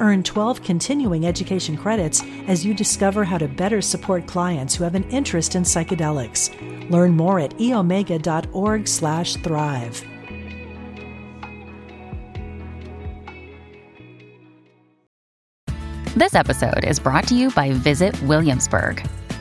Earn 12 continuing education credits as you discover how to better support clients who have an interest in psychedelics. Learn more at eomega.org/thrive. This episode is brought to you by Visit Williamsburg.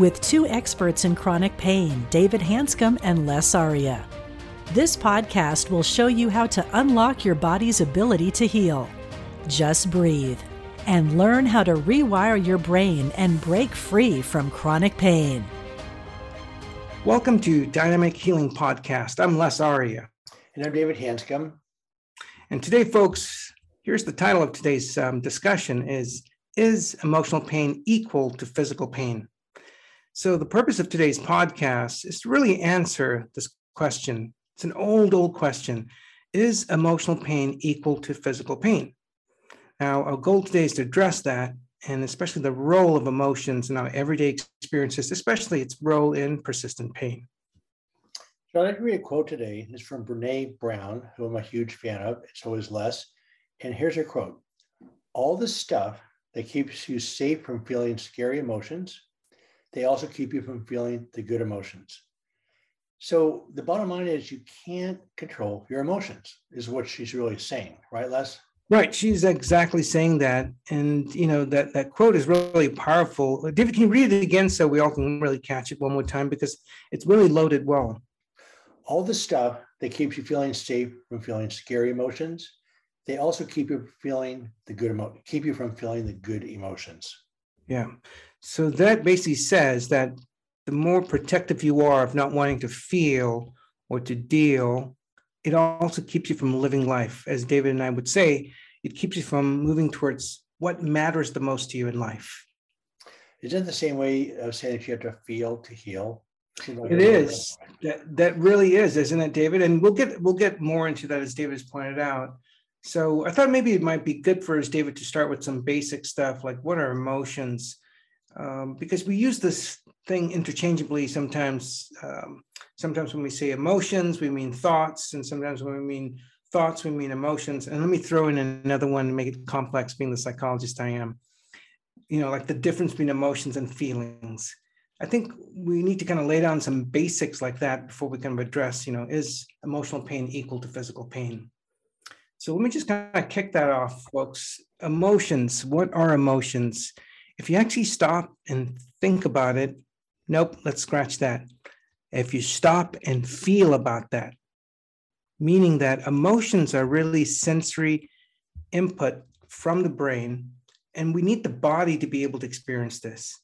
with two experts in chronic pain, David Hanscom and Les Aria. This podcast will show you how to unlock your body's ability to heal. Just breathe and learn how to rewire your brain and break free from chronic pain. Welcome to Dynamic Healing Podcast. I'm Les Aria. And I'm David Hanscom. And today, folks, here's the title of today's um, discussion is Is emotional pain equal to physical pain? So, the purpose of today's podcast is to really answer this question. It's an old, old question Is emotional pain equal to physical pain? Now, our goal today is to address that, and especially the role of emotions in our everyday experiences, especially its role in persistent pain. So, I'd like to read a quote today. It's from Brene Brown, who I'm a huge fan of. So is Les. And here's her quote All the stuff that keeps you safe from feeling scary emotions they also keep you from feeling the good emotions. So the bottom line is you can't control your emotions, is what she's really saying, right, Les? Right. She's exactly saying that. And you know, that that quote is really powerful. David, can you read it again so we all can really catch it one more time because it's really loaded well. All the stuff that keeps you feeling safe from feeling scary emotions, they also keep you feeling the good emo- keep you from feeling the good emotions. Yeah. So that basically says that the more protective you are of not wanting to feel or to deal, it also keeps you from living life. As David and I would say, it keeps you from moving towards what matters the most to you in life. Isn't the same way of saying that you have to feel to heal? It is. That that really is, isn't it, David? And we'll get we'll get more into that as David has pointed out. So I thought maybe it might be good for us, David, to start with some basic stuff like what are emotions? Um, because we use this thing interchangeably sometimes. Um, sometimes when we say emotions, we mean thoughts, and sometimes when we mean thoughts, we mean emotions. And let me throw in another one to make it complex, being the psychologist I am. You know, like the difference between emotions and feelings. I think we need to kind of lay down some basics like that before we of address, you know, is emotional pain equal to physical pain? So let me just kind of kick that off, folks. Emotions, what are emotions? If you actually stop and think about it, nope, let's scratch that. If you stop and feel about that, meaning that emotions are really sensory input from the brain, and we need the body to be able to experience this.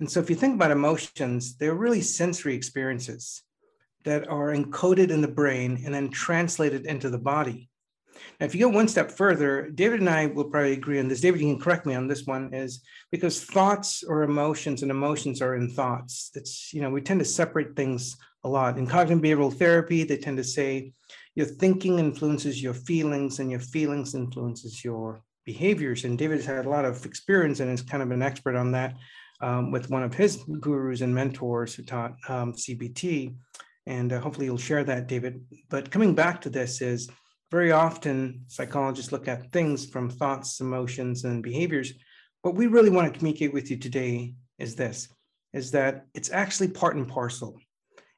And so, if you think about emotions, they're really sensory experiences that are encoded in the brain and then translated into the body. Now, if you go one step further, David and I will probably agree on this. David, you can correct me on this one, is because thoughts or emotions and emotions are in thoughts. It's, you know, we tend to separate things a lot. In cognitive behavioral therapy, they tend to say your thinking influences your feelings and your feelings influences your behaviors. And David has had a lot of experience and is kind of an expert on that um, with one of his gurus and mentors who taught um, CBT. And uh, hopefully you'll share that, David. But coming back to this is very often psychologists look at things from thoughts, emotions, and behaviors. What we really want to communicate with you today is this, is that it's actually part and parcel.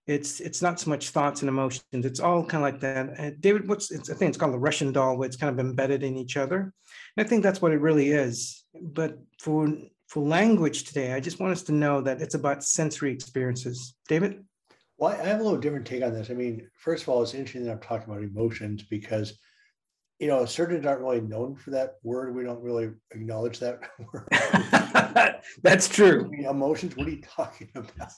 It's it's not so much thoughts and emotions. It's all kind of like that. Uh, David, what's it's, I think it's called the Russian doll, where it's kind of embedded in each other. And I think that's what it really is. But for for language today, I just want us to know that it's about sensory experiences. David? Well, I have a little different take on this. I mean, first of all, it's interesting that I'm talking about emotions because, you know, surgeons aren't really known for that word. We don't really acknowledge that word. That's true. Emotions. What are you talking about?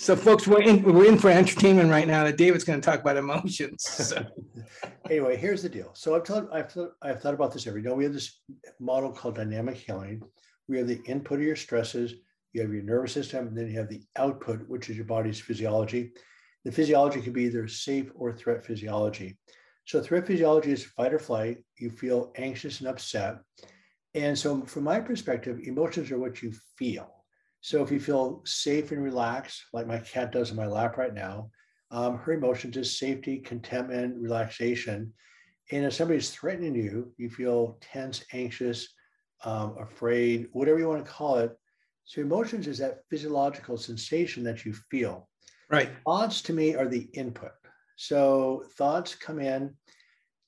So, folks, we're in we're in for entertainment right now. That David's going to talk about emotions. So. anyway, here's the deal. So I've thought I've thought, I've thought about this every day. We have this model called dynamic healing. We have the input of your stresses. You have your nervous system, and then you have the output, which is your body's physiology. The physiology can be either safe or threat physiology. So threat physiology is fight or flight. You feel anxious and upset. And so, from my perspective, emotions are what you feel. So if you feel safe and relaxed, like my cat does in my lap right now, um, her emotions is safety, contentment, relaxation. And if somebody's threatening you, you feel tense, anxious, um, afraid, whatever you want to call it. So emotions is that physiological sensation that you feel. Right. Thoughts to me are the input. So thoughts come in,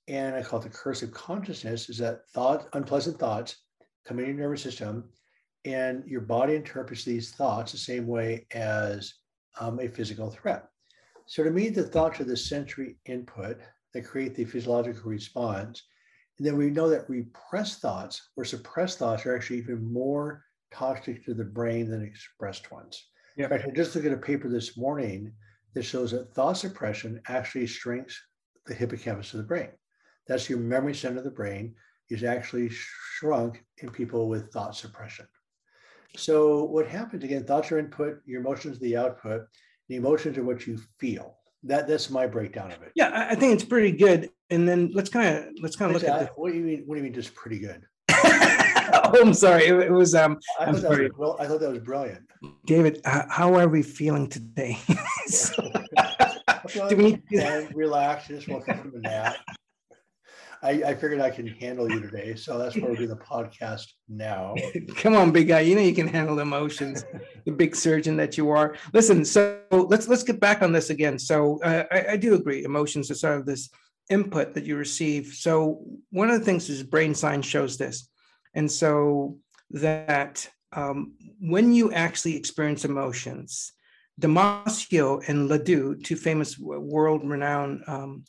and I call it the curse of consciousness, is that thought, unpleasant thoughts come in your nervous system and your body interprets these thoughts the same way as um, a physical threat. So to me, the thoughts are the sensory input that create the physiological response. And then we know that repressed thoughts or suppressed thoughts are actually even more toxic to the brain than expressed ones. Yep. In fact, I just looked at a paper this morning that shows that thought suppression actually shrinks the hippocampus of the brain. That's your memory center of the brain is actually shrunk in people with thought suppression. So what happens again? Thoughts are input, your emotions are the output. The emotions are what you feel. That that's my breakdown of it. Yeah, I think it's pretty good. And then let's kind of let's kind of look at what do you mean? What do you mean? Just pretty good? Oh, I'm sorry. It, it was um. I I'm sorry. Was, well, I thought that was brilliant. David, how are we feeling today? so, do we need to relax? Just woke up from a nap. I, I figured I can handle you today, so that's why we're doing the podcast now. Come on, big guy. You know you can handle emotions. the big surgeon that you are. Listen, so let's let's get back on this again. So uh, I, I do agree. Emotions are sort of this input that you receive. So one of the things is brain science shows this, and so that um, when you actually experience emotions, Damasio and LeDoux, two famous world-renowned um,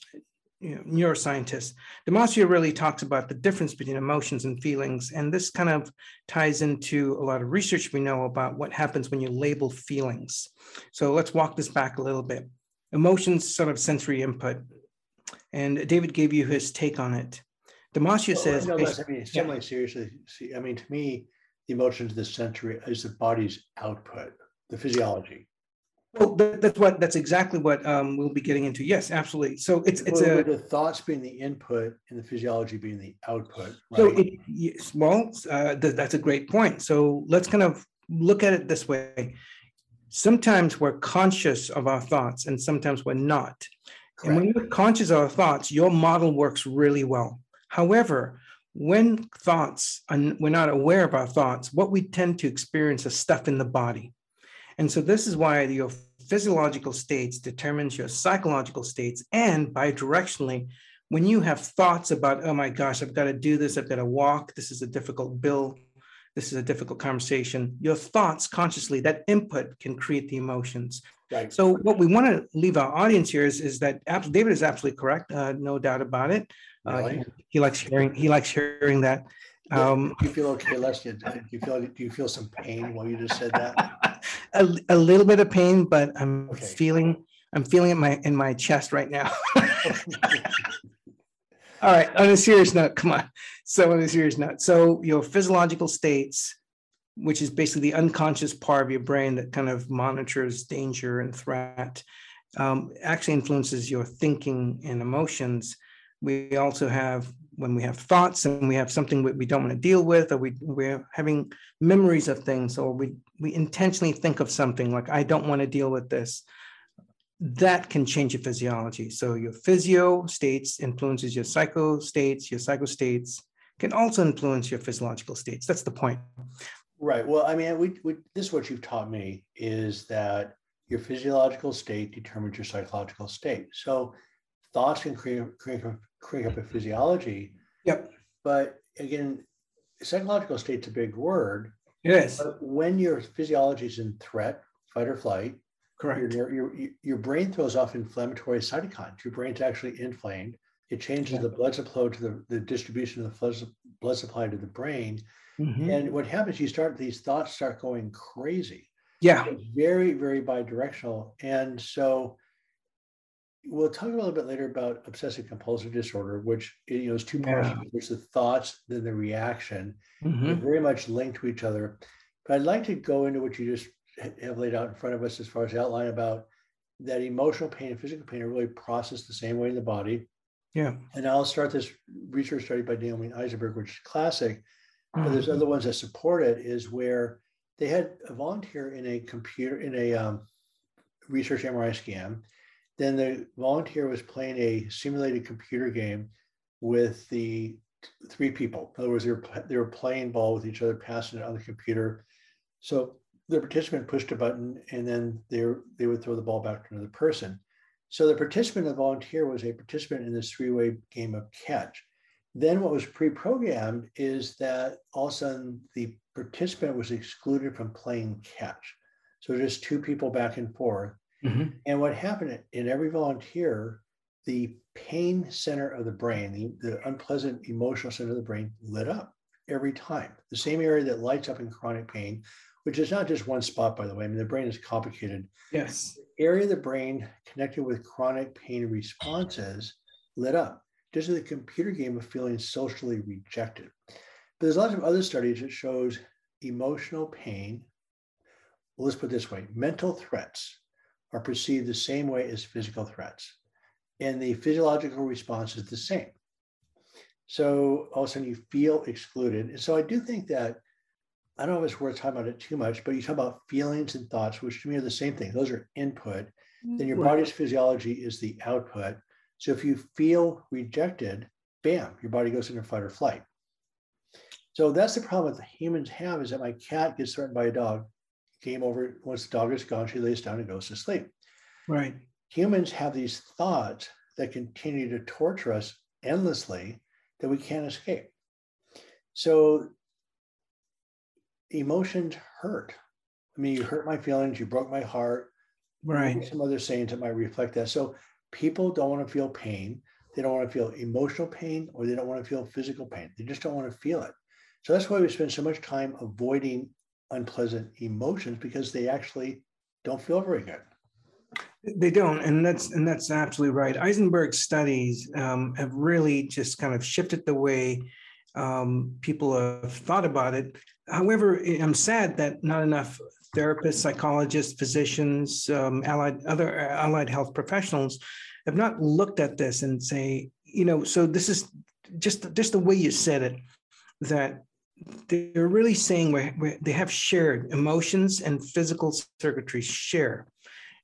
you know, neuroscientist, Damasio really talks about the difference between emotions and feelings. And this kind of ties into a lot of research we know about what happens when you label feelings. So let's walk this back a little bit. Emotions, sort of sensory input. And David gave you his take on it. Damasio well, says, no, I mean, semi yeah. seriously, see, I mean, to me, the emotions, of the sensory is the body's output, the physiology. Well, that's what that's exactly what um, we'll be getting into. Yes, absolutely. So it's it's well, a the thoughts being the input and the physiology being the output. Right? So it, yes, well, uh, th- that's a great point. So let's kind of look at it this way. Sometimes we're conscious of our thoughts, and sometimes we're not. Correct. And when you're conscious of our thoughts, your model works really well. However, when thoughts and we're not aware of our thoughts, what we tend to experience is stuff in the body. And so this is why your physiological states determines your psychological states and bidirectionally when you have thoughts about oh my gosh i've got to do this i've got to walk this is a difficult bill this is a difficult conversation your thoughts consciously that input can create the emotions. Right. So what we want to leave our audience here is, is that david is absolutely correct uh, no doubt about it uh, he, likes hearing he likes hearing that um, do you feel okay leslie do you feel do you feel some pain while you just said that a, a little bit of pain, but I'm okay. feeling I'm feeling it my in my chest right now. All right, on a serious note, come on. So on a serious note, so your physiological states, which is basically the unconscious part of your brain that kind of monitors danger and threat, um, actually influences your thinking and emotions. We also have when we have thoughts and we have something we don't want to deal with, or we, we're having memories of things, or we, we intentionally think of something like, I don't want to deal with this, that can change your physiology. So your physio states influences your psycho states, your psycho states can also influence your physiological states. That's the point. Right. Well, I mean, we, we, this is what you've taught me is that your physiological state determines your psychological state. So thoughts can create, create, create up a physiology. Yep. But again, psychological state's a big word. Yes. But when your physiology is in threat, fight or flight, Correct. Your, your, your brain throws off inflammatory cytokines. Your brain's actually inflamed. It changes yeah. the blood supply to the, the distribution of the blood supply to the brain. Mm-hmm. And what happens, you start, these thoughts start going crazy. Yeah. It's very, very bidirectional. And so we'll talk a little bit later about obsessive compulsive disorder, which you know is two parts. Yeah. There's the thoughts, then the reaction. Mm-hmm. They're very much linked to each other. But I'd like to go into what you just have laid out in front of us as far as the outline about that emotional pain and physical pain are really processed the same way in the body. Yeah. And I'll start this research study by Naomi Eisenberg, which is classic, mm-hmm. but there's mm-hmm. other ones that support it, is where they had a volunteer in a computer, in a um, research MRI scan. Then the volunteer was playing a simulated computer game with the three people. In other words, they were, they were playing ball with each other, passing it on the computer. So the participant pushed a button and then they, they would throw the ball back to another person. So the participant, the volunteer, was a participant in this three-way game of catch. Then what was pre-programmed is that all of a sudden the participant was excluded from playing catch. So just two people back and forth. Mm-hmm. And what happened in every volunteer, the pain center of the brain, the, the unpleasant emotional center of the brain lit up every time. The same area that lights up in chronic pain, which is not just one spot, by the way. I mean, the brain is complicated. Yes. The area of the brain connected with chronic pain responses lit up, just as a computer game of feeling socially rejected. But there's lots of other studies that shows emotional pain. Well, let's put it this way: mental threats are perceived the same way as physical threats, and the physiological response is the same. So all of a sudden you feel excluded. And so I do think that I don't know if it's worth talking about it too much, but you talk about feelings and thoughts, which to me are the same thing. Those are input. Then your mm-hmm. body's physiology is the output. So if you feel rejected, bam, your body goes into fight or flight. So that's the problem that humans have is that my cat gets threatened by a dog. Came over, once the dog is gone, she lays down and goes to sleep. Right. Humans have these thoughts that continue to torture us endlessly that we can't escape. So emotions hurt. I mean, you hurt my feelings, you broke my heart. Right. Some other sayings that might reflect that. So people don't want to feel pain. They don't want to feel emotional pain or they don't want to feel physical pain. They just don't want to feel it. So that's why we spend so much time avoiding unpleasant emotions because they actually don't feel very good. They don't, and that's and that's absolutely right. Eisenberg's studies um, have really just kind of shifted the way um, people have thought about it. However, I'm sad that not enough therapists, psychologists, physicians, um, allied other allied health professionals have not looked at this and say, you know, so this is just just the way you said it, that they're really saying where, they have shared emotions and physical circuitry share.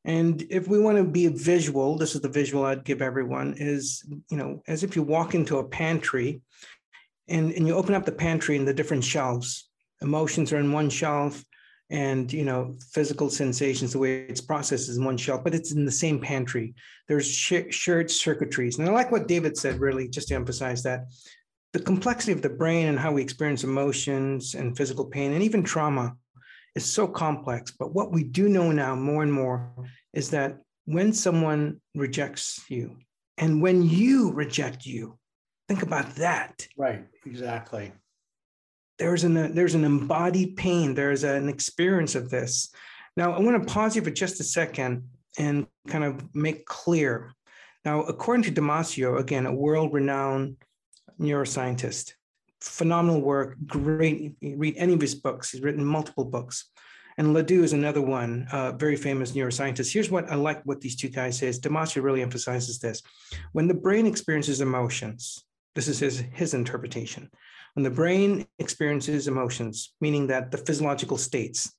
And if we want to be visual, this is the visual I'd give everyone is, you know, as if you walk into a pantry and, and you open up the pantry and the different shelves emotions are in one shelf and you know physical sensations the way it's processed is in one shelf but it's in the same pantry. There's sh- shared circuitries. And i like what david said really just to emphasize that the complexity of the brain and how we experience emotions and physical pain and even trauma is so complex. But what we do know now more and more is that when someone rejects you and when you reject you think about that. Right exactly. There's an there's an embodied pain. There's an experience of this. Now i want to pause you for just a second and kind of make clear. Now according to damasio again a world-renowned neuroscientist phenomenal work great read any of his books he's written multiple books and LeDoux is another one, uh, very famous neuroscientist. Here's what I like what these two guys say. Damasio really emphasizes this. When the brain experiences emotions, this is his, his interpretation. When the brain experiences emotions, meaning that the physiological states,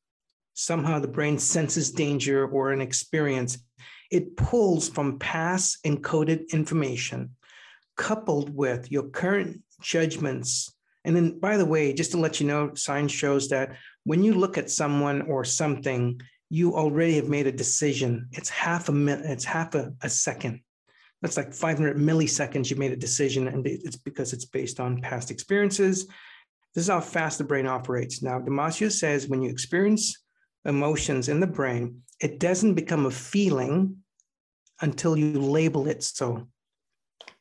somehow the brain senses danger or an experience, it pulls from past encoded information coupled with your current judgments. And then, by the way, just to let you know, science shows that when you look at someone or something, you already have made a decision. It's half a minute, it's half a, a second that's like 500 milliseconds you made a decision and it's because it's based on past experiences this is how fast the brain operates now damasio says when you experience emotions in the brain, it doesn't become a feeling until you label it so.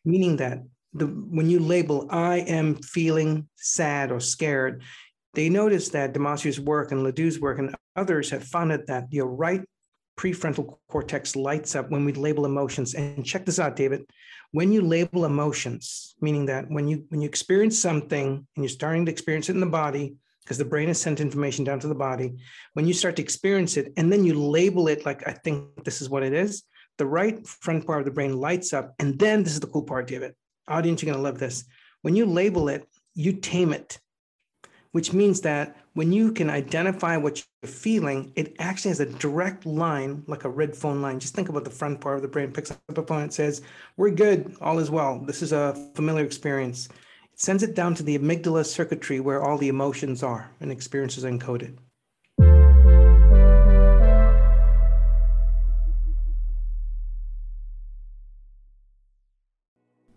Meaning that the when you label I am feeling sad or scared, they notice that Damasio's work and LeDoux's work and others have found that your right prefrontal cortex lights up when we label emotions. And check this out, David. When you label emotions, meaning that when you when you experience something and you're starting to experience it in the body, because the brain has sent information down to the body, when you start to experience it and then you label it like I think this is what it is, the right front part of the brain lights up. And then this is the cool part, David. Audience, you're gonna love this. When you label it, you tame it which means that when you can identify what you're feeling, it actually has a direct line, like a red phone line. Just think about the front part of the brain picks up a phone and says, We're good, all is well. This is a familiar experience. It sends it down to the amygdala circuitry where all the emotions are and experiences are encoded.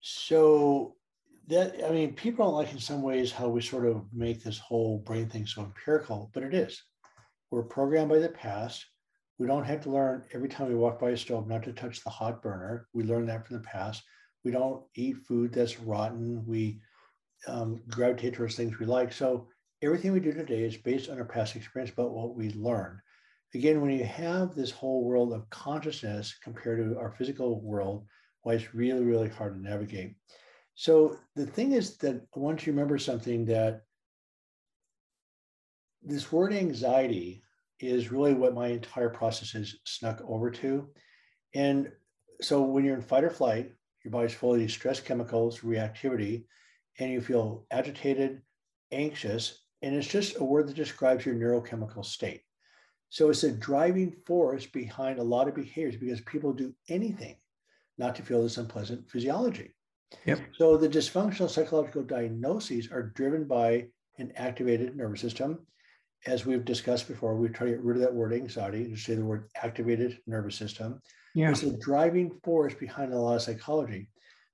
So that I mean, people don't like in some ways how we sort of make this whole brain thing so empirical, but it is. We're programmed by the past. We don't have to learn every time we walk by a stove not to touch the hot burner. We learn that from the past. We don't eat food that's rotten. We um, gravitate towards things we like. So everything we do today is based on our past experience about what we learned. Again, when you have this whole world of consciousness compared to our physical world, why it's really, really hard to navigate. So the thing is that once you remember something that this word anxiety is really what my entire process has snuck over to. And so when you're in fight or flight, your body's full of these stress chemicals, reactivity, and you feel agitated, anxious, and it's just a word that describes your neurochemical state. So it's a driving force behind a lot of behaviors because people do anything not to feel this unpleasant physiology. Yep. So the dysfunctional psychological diagnoses are driven by an activated nervous system. As we've discussed before, we try to get rid of that word anxiety and say the word activated nervous system. Yeah. It's the driving force behind a lot of psychology.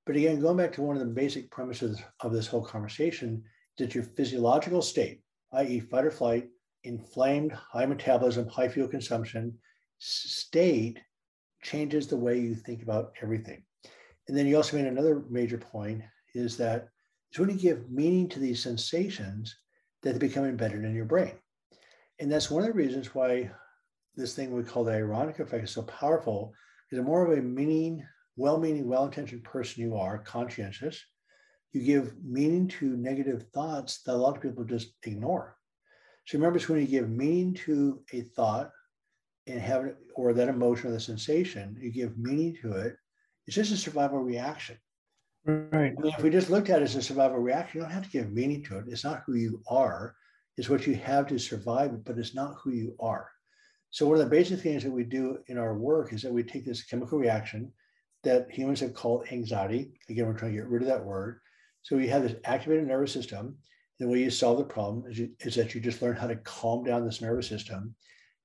But again, going back to one of the basic premises of this whole conversation, that your physiological state, i.e., fight or flight, inflamed, high metabolism, high fuel consumption state changes the way you think about everything. And then you also made another major point is that it's when you give meaning to these sensations that they become embedded in your brain. And that's one of the reasons why this thing we call the ironic effect is so powerful, because the more of a meaning, well-meaning, well-intentioned person you are, conscientious, you give meaning to negative thoughts that a lot of people just ignore. So remember, it's when you give meaning to a thought and have it, or that emotion or the sensation, you give meaning to it, it's just a survival reaction. Right. I mean, if we just looked at it as a survival reaction, you don't have to give meaning to it. It's not who you are. It's what you have to survive, but it's not who you are. So one of the basic things that we do in our work is that we take this chemical reaction that humans have called anxiety. Again, we're trying to get rid of that word. So you have this activated nervous system. The way you solve the problem is, you, is that you just learn how to calm down this nervous system.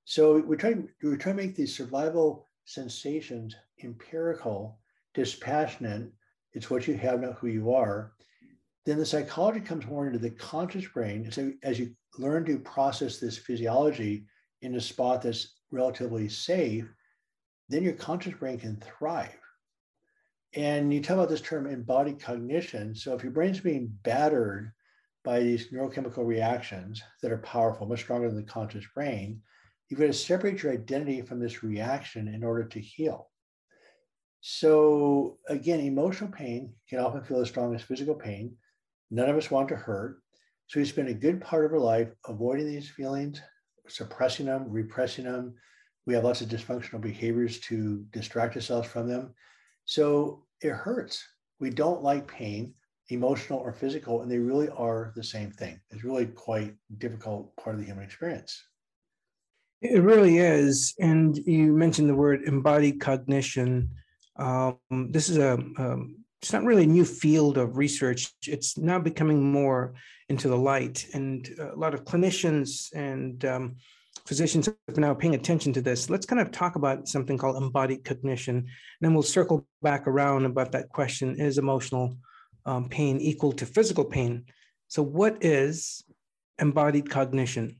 So we try, we try to make these survival sensations empirical, dispassionate. It's what you have, not who you are. Then the psychology comes more into the conscious brain. So as you learn to process this physiology in a spot that's relatively safe, then your conscious brain can thrive. And you talk about this term embodied cognition. So if your brain's being battered by these neurochemical reactions that are powerful, much stronger than the conscious brain, you've got to separate your identity from this reaction in order to heal. So again, emotional pain can often feel as strong as physical pain. None of us want to hurt. So we spend a good part of our life avoiding these feelings, suppressing them, repressing them. We have lots of dysfunctional behaviors to distract ourselves from them. So it hurts. We don't like pain, emotional or physical, and they really are the same thing. It's really quite difficult part of the human experience. It really is. And you mentioned the word embodied cognition. Um, this is a, um, it's not really a new field of research. It's now becoming more into the light, and a lot of clinicians and um, physicians are now paying attention to this. Let's kind of talk about something called embodied cognition, and then we'll circle back around about that question: Is emotional um, pain equal to physical pain? So, what is embodied cognition?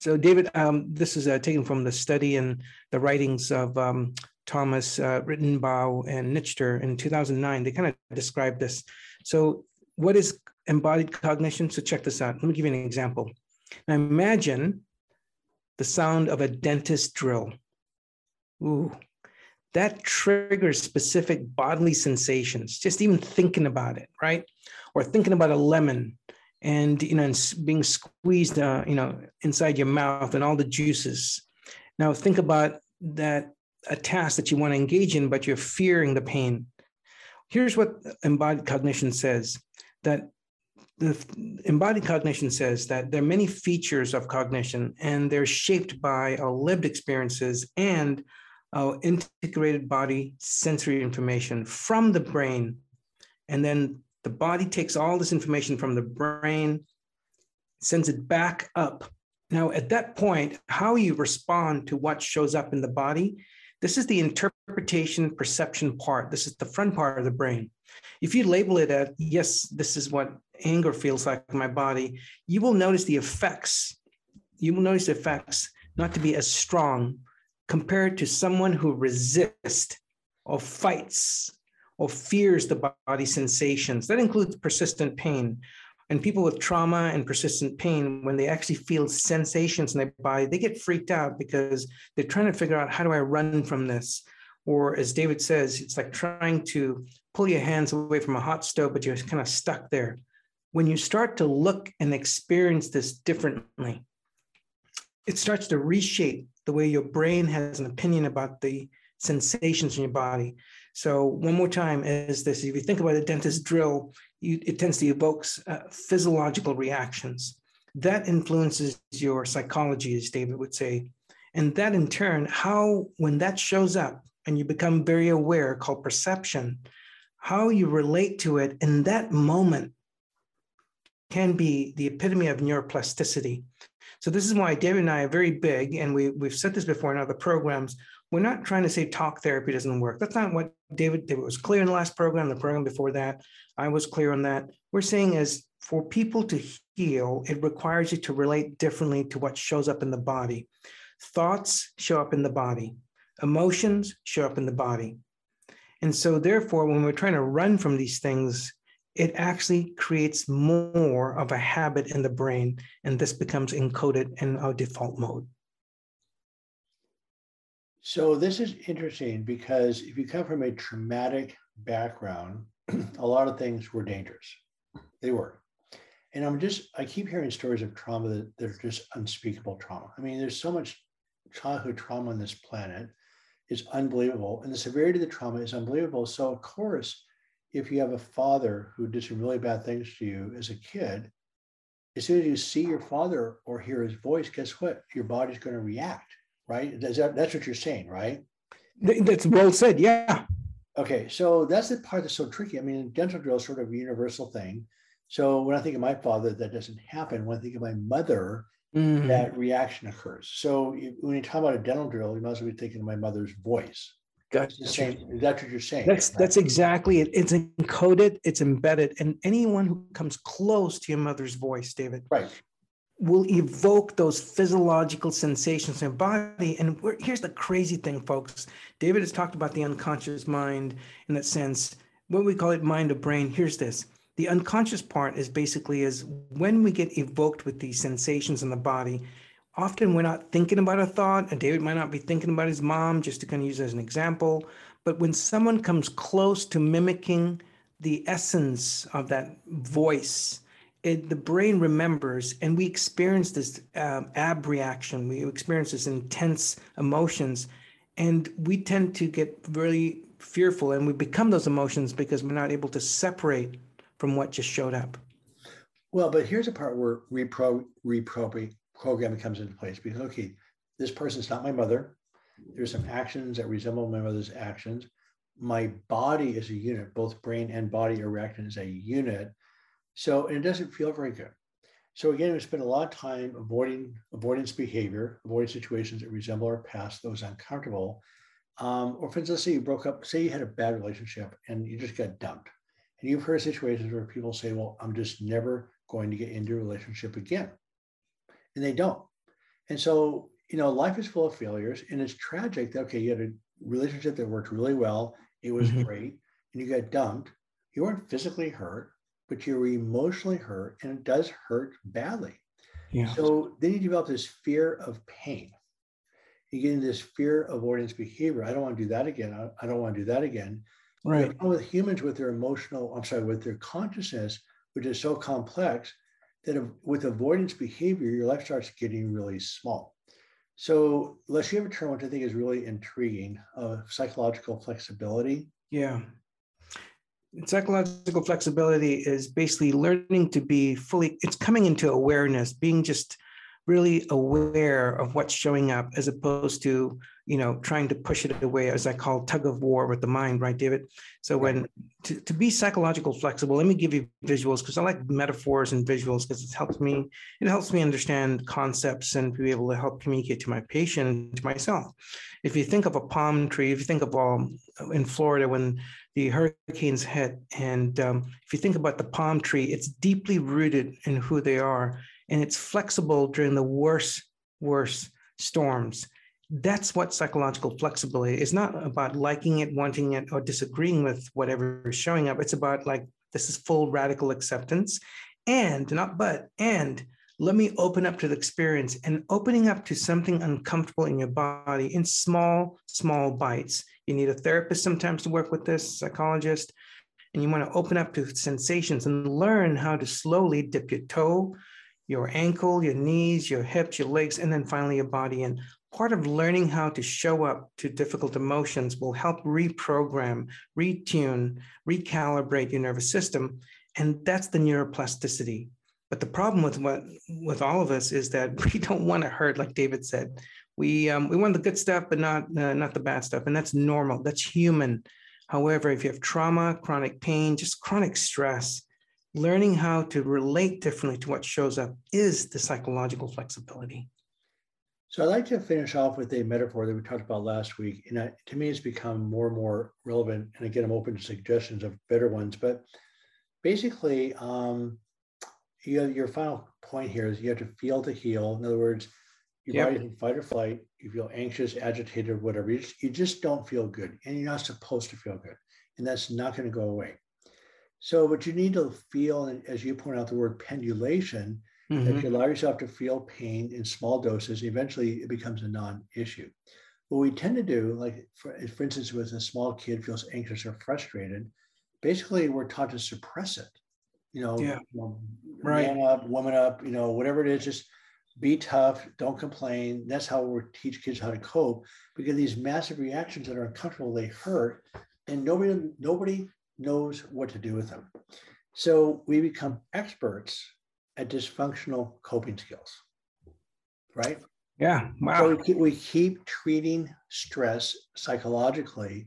So, David, um, this is uh, taken from the study and the writings of um, Thomas uh, Rittenbaugh and Nichter in 2009. They kind of describe this. So, what is embodied cognition? So, check this out. Let me give you an example. Now, imagine the sound of a dentist drill. Ooh, that triggers specific bodily sensations, just even thinking about it, right? Or thinking about a lemon and you know and being squeezed uh, you know inside your mouth and all the juices. Now think about that a task that you want to engage in but you're fearing the pain. Here's what embodied cognition says that the embodied cognition says that there are many features of cognition and they're shaped by our lived experiences and our integrated body sensory information from the brain. And then the body takes all this information from the brain, sends it back up. Now, at that point, how you respond to what shows up in the body, this is the interpretation perception part. This is the front part of the brain. If you label it as, yes, this is what anger feels like in my body, you will notice the effects. You will notice the effects not to be as strong compared to someone who resists or fights or fears the body sensations. That includes persistent pain. And people with trauma and persistent pain, when they actually feel sensations in their body, they get freaked out because they're trying to figure out how do I run from this? Or as David says, it's like trying to pull your hands away from a hot stove, but you're kind of stuck there. When you start to look and experience this differently, it starts to reshape the way your brain has an opinion about the sensations in your body. So one more time is this, if you think about a dentist drill, you, it tends to evoke uh, physiological reactions. That influences your psychology, as David would say. And that in turn, how, when that shows up and you become very aware, called perception, how you relate to it in that moment can be the epitome of neuroplasticity. So this is why David and I are very big, and we, we've said this before in other programs. We're not trying to say talk therapy doesn't work. That's not what David, David was clear in the last program, the program before that. I was clear on that. We're saying is for people to heal, it requires you to relate differently to what shows up in the body. Thoughts show up in the body, emotions show up in the body. And so, therefore, when we're trying to run from these things, it actually creates more of a habit in the brain, and this becomes encoded in our default mode. So this is interesting because if you come from a traumatic background, a lot of things were dangerous. They were. And I'm just, I keep hearing stories of trauma that, that are just unspeakable trauma. I mean, there's so much childhood trauma on this planet. It's unbelievable. And the severity of the trauma is unbelievable. So, of course, if you have a father who did some really bad things to you as a kid, as soon as you see your father or hear his voice, guess what? Your body's going to react right? That, that's what you're saying, right? That's well said. Yeah. Okay, so that's the part that's so tricky. I mean, dental drill is sort of a universal thing. So when I think of my father, that doesn't happen. When I think of my mother, mm. that reaction occurs. So when you talk about a dental drill, you must be thinking of my mother's voice. Gotcha. Same, is that what you're saying? That's that's exactly it. It's encoded, it's embedded, and anyone who comes close to your mother's voice, David, right, will evoke those physiological sensations in your body. And here's the crazy thing, folks. David has talked about the unconscious mind in that sense. What we call it mind or brain. Here's this. The unconscious part is basically is when we get evoked with these sensations in the body, often we're not thinking about a thought, and David might not be thinking about his mom, just to kind of use as an example. But when someone comes close to mimicking the essence of that voice, it, the brain remembers and we experience this um, abreaction. We experience this intense emotions and we tend to get really fearful and we become those emotions because we're not able to separate from what just showed up. Well but here's a part where repro reprogramming comes into place because okay this person's not my mother. There's some actions that resemble my mother's actions. My body is a unit. Both brain and body are reacting as a unit so it doesn't feel very good. So again, we spend a lot of time avoiding avoidance behavior, avoiding situations that resemble our past, those uncomfortable. Um, or for instance, let's say you broke up, say you had a bad relationship and you just got dumped. And you've heard situations where people say, well, I'm just never going to get into a relationship again. And they don't. And so, you know, life is full of failures and it's tragic that, okay, you had a relationship that worked really well. It was mm-hmm. great. And you got dumped. You weren't physically hurt, but you're emotionally hurt and it does hurt badly. Yeah. So then you develop this fear of pain. You get into this fear avoidance behavior. I don't want to do that again. I, don't want to do that again. Right. But with humans with their emotional, I'm sorry, with their consciousness, which is so complex, that with avoidance behavior, your life starts getting really small. So let's you have a term which I think is really intriguing of psychological flexibility. Yeah psychological flexibility is basically learning to be fully it's coming into awareness being just really aware of what's showing up as opposed to you know trying to push it away as i call tug of war with the mind right david? So when to, to be psychological flexible let me give you visuals because i like metaphors and visuals because it helps me it helps me understand concepts and be able to help communicate to my patient to myself. If you think of a palm tree if you think of all in florida when the hurricanes hit and um, if you think about the palm tree it's deeply rooted in who they are and it's flexible during the worst, worst storms. That's what psychological flexibility is not about liking it, wanting it, or disagreeing with whatever is showing up. It's about like, this is full radical acceptance. And not but, and let me open up to the experience and opening up to something uncomfortable in your body in small, small bites. You need a therapist sometimes to work with this, psychologist, and you want to open up to sensations and learn how to slowly dip your toe, your ankle, your knees, your hips, your legs, and then finally your body. And part of learning how to show up to difficult emotions will help reprogram, retune, recalibrate your nervous system. And that's the neuroplasticity. But the problem with what with all of us is that we don't want to hurt, like David said. We um, we want the good stuff, but not uh, not the bad stuff, and that's normal. That's human. However, if you have trauma, chronic pain, just chronic stress, learning how to relate differently to what shows up is the psychological flexibility. So I'd like to finish off with a metaphor that we talked about last week. And I, to me, it's become more and more relevant. And again, I'm open to suggestions of better ones. But basically, um, you have, your final point here is you have to feel to heal. In other words, your yep. body's in fight or flight. You feel anxious, agitated, whatever. You just, you just don't feel good. And you're not supposed to feel good. And that's not going to go away. So, but you need to feel, and as you point out, the word pendulation, mm-hmm. that you allow yourself to feel pain in small doses. Eventually, it becomes a non-issue. What we tend to do, like for, for instance, with a small kid feels anxious or frustrated, basically we're taught to suppress it. You know, yeah. you know right. man up, woman up, you know, whatever it is, just be tough, don't complain. That's how we teach kids how to cope because these massive reactions that are uncomfortable, they hurt, and nobody nobody knows what to do with them. So we become experts at dysfunctional coping skills, right? Yeah. Wow. So we keep, we keep treating stress psychologically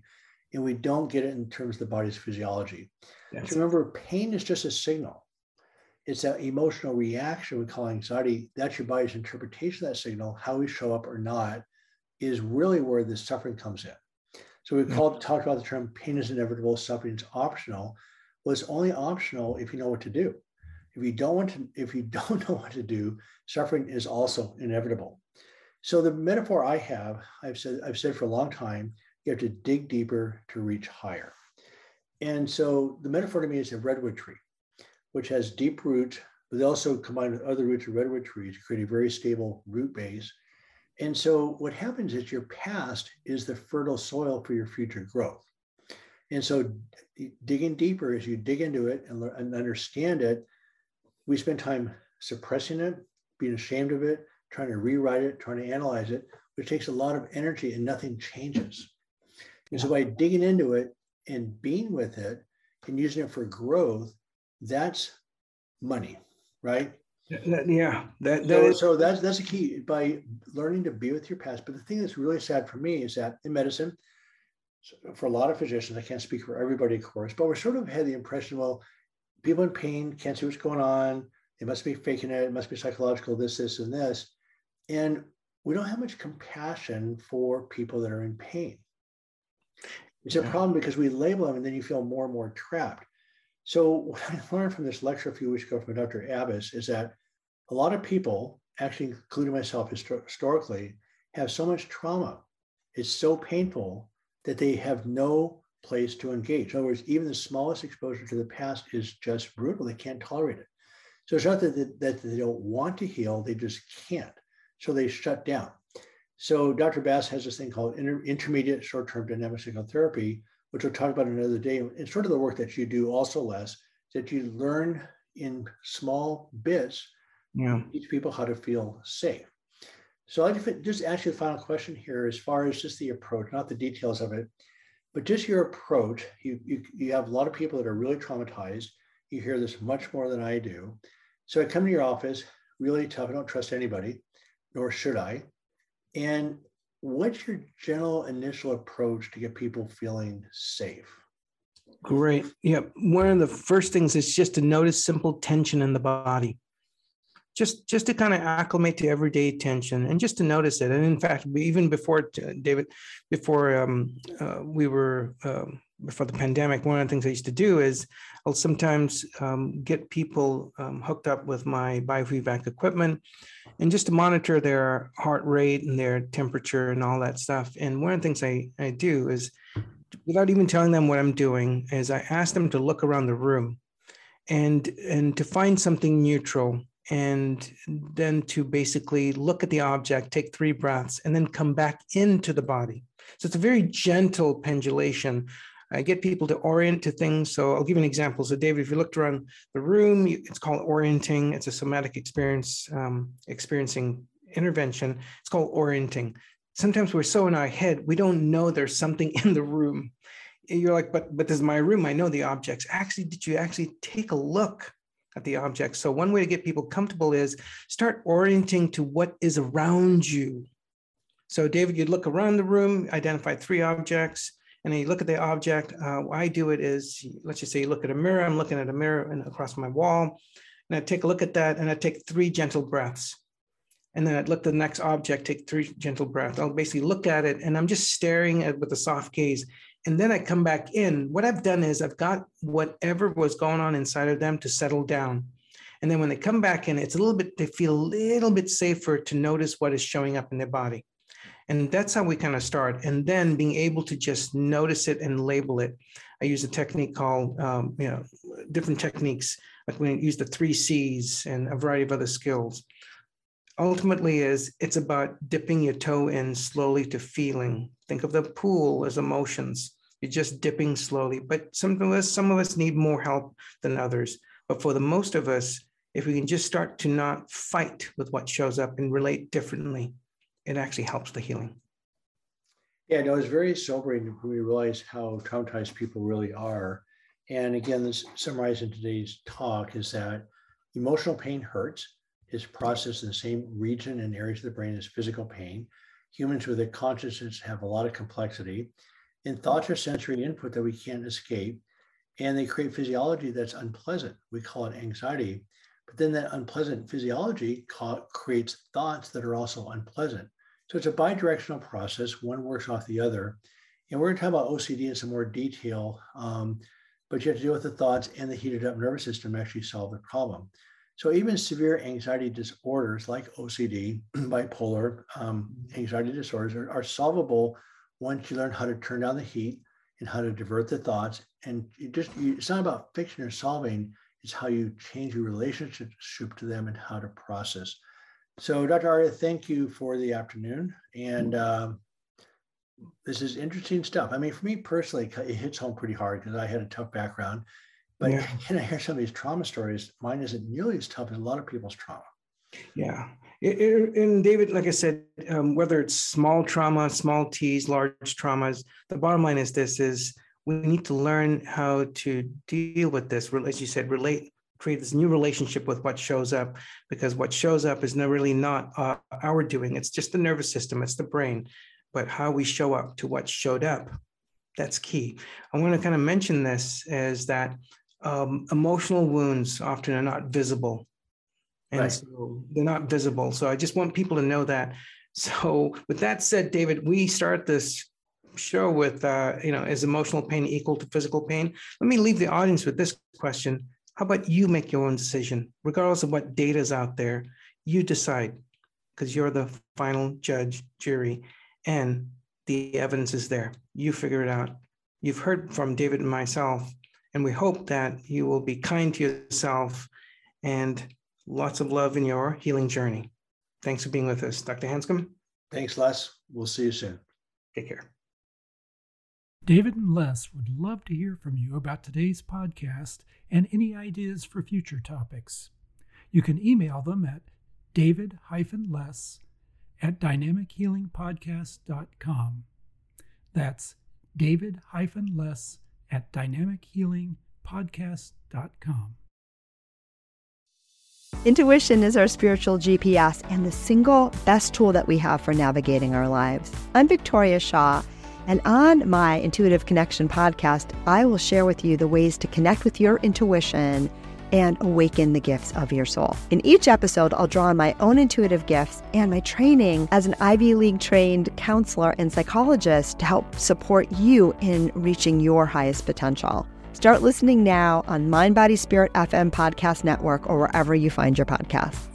and we don't get it in terms of the body's physiology. Yes. So remember, pain is just a signal. It's that emotional reaction we call anxiety. That's your body's interpretation of that signal. How we show up or not is really where the suffering comes in. So we mm-hmm. called talked about the term pain is inevitable, suffering is optional. Well, it's only optional if you know what to do. If you don't want to, if you don't know what to do, suffering is also inevitable. So the metaphor I have, I've said, I've said for a long time, you have to dig deeper to reach higher. And so the metaphor to me is a redwood tree, which has deep roots, but they also combine with other roots of redwood trees to create a very stable root base. And so what happens is your past is the fertile soil for your future growth. And so digging deeper as you dig into it and, and understand it, we spend time suppressing it, being ashamed of it, trying to rewrite it, trying to analyze it, which takes a lot of energy and nothing changes. And so by digging into it and being with it and using it for growth, that's money, right? Yeah, that, that so, is- so that's that's a key by learning to be with your past. But the thing that's really sad for me is that in medicine, for a lot of physicians, I can't speak for everybody, of course, but we're sort of had the impression, well, people in pain can't see what's going on. They must be faking it. It must be psychological, this, this, and this. And we don't have much compassion for people that are in pain. It's a problem because we label them and then you feel more and more trapped. So, what I learned from this lecture a few weeks ago from Dr. Abbass is that a lot of people, actually, including myself historically, have so much trauma. It's so painful that they have no place to engage. In other words, even the smallest exposure to the past is just brutal. They can't tolerate it. So it's not that they, that they don't want to heal, they just can't. So they shut down. So Dr. Bass has this thing called inter- intermediate short-term dynamic psychotherapy, which we'll talk about another day. It's sort of the work that you do also, Les, that you learn in small bits, yeah. teach people how to feel safe. So I'd like to just ask you the final question here as far as just the approach, not the details of it, but just your approach. You, you, you have a lot of people that are really traumatized. You hear this much more than I do. So I come to your office, really tough. I don't trust anybody, nor should I. And what's your general initial approach to get people feeling safe? Great. Yeah. One of the first things is just to notice simple tension in the body. Just, just to kind of acclimate to everyday tension and just to notice it. And in fact, even before David, before um, uh, we were um, before the pandemic, one of the things I used to do is I'll sometimes um, get people um, hooked up with my biofeedback equipment and just to monitor their heart rate and their temperature and all that stuff. And one of the things I, I do is without even telling them what I'm doing is I ask them to look around the room and and to find something neutral and then to basically look at the object, take three breaths, and then come back into the body. So it's a very gentle pendulation. I get people to orient to things. So I'll give you an example. So David, if you looked around the room, it's called orienting. It's a somatic experience, um, experiencing intervention. It's called orienting. Sometimes we're so in our head, we don't know there's something in the room. You're like, but but this is my room. I know the objects. Actually, did you actually take a look at the objects? So one way to get people comfortable is start orienting to what is around you. So David, you'd look around the room, identify three objects, and then you look at the object. Uh, I do it is, let's just say you look at a mirror. I'm looking at a mirror and across my wall, and I take a look at that, and I take three gentle breaths. And then I'd look at the next object, take three gentle breaths. I'll basically look at it, and I'm just staring at with a soft gaze. And then I come back in. What I've done is I've got whatever was going on inside of them to settle down. And then when they come back in, it's a little bit, they feel a little bit safer to notice what is showing up in their body. And that's how we kind of start. And then being able to just notice it and label it. I use a technique called, um, you know, different techniques, like we use the three C's and a variety of other skills. Ultimately, is it's about dipping your toe in slowly to feeling. Think of the pool as emotions. You're just dipping slowly. But some of us, some of us need more help than others. But for the most of us, if we can just start to not fight with what shows up and relate differently, it actually helps the healing. Yeah, no, it's very sobering when we realize how traumatized people really are. And again, this summarizing today's talk is that emotional pain hurts, is processed in the same region and areas of the brain as physical pain. Humans with a consciousness have a lot of complexity. And thoughts are sensory input that we can't escape. And they create physiology that's unpleasant. We call it anxiety. But then that unpleasant physiology creates thoughts that are also unpleasant. So it's a bidirectional process. One works off the other. And we're going to talk about OCD in some more detail. Um, but you have to deal with the thoughts and the heated up nervous system actually solve the problem. So even severe anxiety disorders like OCD, bipolar um, anxiety disorders are, are, solvable once you learn how to turn down the heat and how to divert the thoughts. And just you, it's not about fixing or solving; it's how you change your relationship to them and how to process. So, Dr. Arya, thank you for the afternoon, and um, this is interesting stuff. I mean, for me personally, it hits home pretty hard because I had a tough background but yeah. can I hear some of these trauma stories? Mine isn't nearly as tough as a lot of people's trauma. Yeah. It, it, and David, like I said, um, whether it's small trauma, small T's, large traumas, the bottom line is this is we need to learn how to deal with this. As you said, relate, create this new relationship with what shows up because what shows up is really not uh, our doing. It's just the nervous system, it's the brain. But how we show up to what showed up, that's key. I want to kind of mention this as that um, emotional wounds often are not visible. And right. so they're not visible. So I just want people to know that. So with that said, David, we start this show with, uh, you know, is emotional pain equal to physical pain? Let me leave the audience with this question. How about you make your own decision, regardless of what data is out there? You decide because you're the final judge, jury, and the evidence is there. You figure it out. You've heard from David and myself and we hope that you will be kind to yourself and lots of love in your healing journey. Thanks for being with us, Dr. Hanscom. Thanks, Les. We'll see you soon. Take care. David and Les would love to hear from you about today's podcast and any ideas for future topics. You can email them at david-les at dynamichealingpodcast.com. That's david-les at dynamichealingpodcast.com. Intuition is our spiritual GPS and the single best tool that we have for navigating our lives. I'm Victoria Shaw, and on my Intuitive Connection podcast, I will share with you the ways to connect with your intuition and awaken the gifts of your soul. In each episode, I'll draw on my own intuitive gifts and my training as an Ivy League trained counselor and psychologist to help support you in reaching your highest potential. Start listening now on Mind Body Spirit FM Podcast Network or wherever you find your podcasts.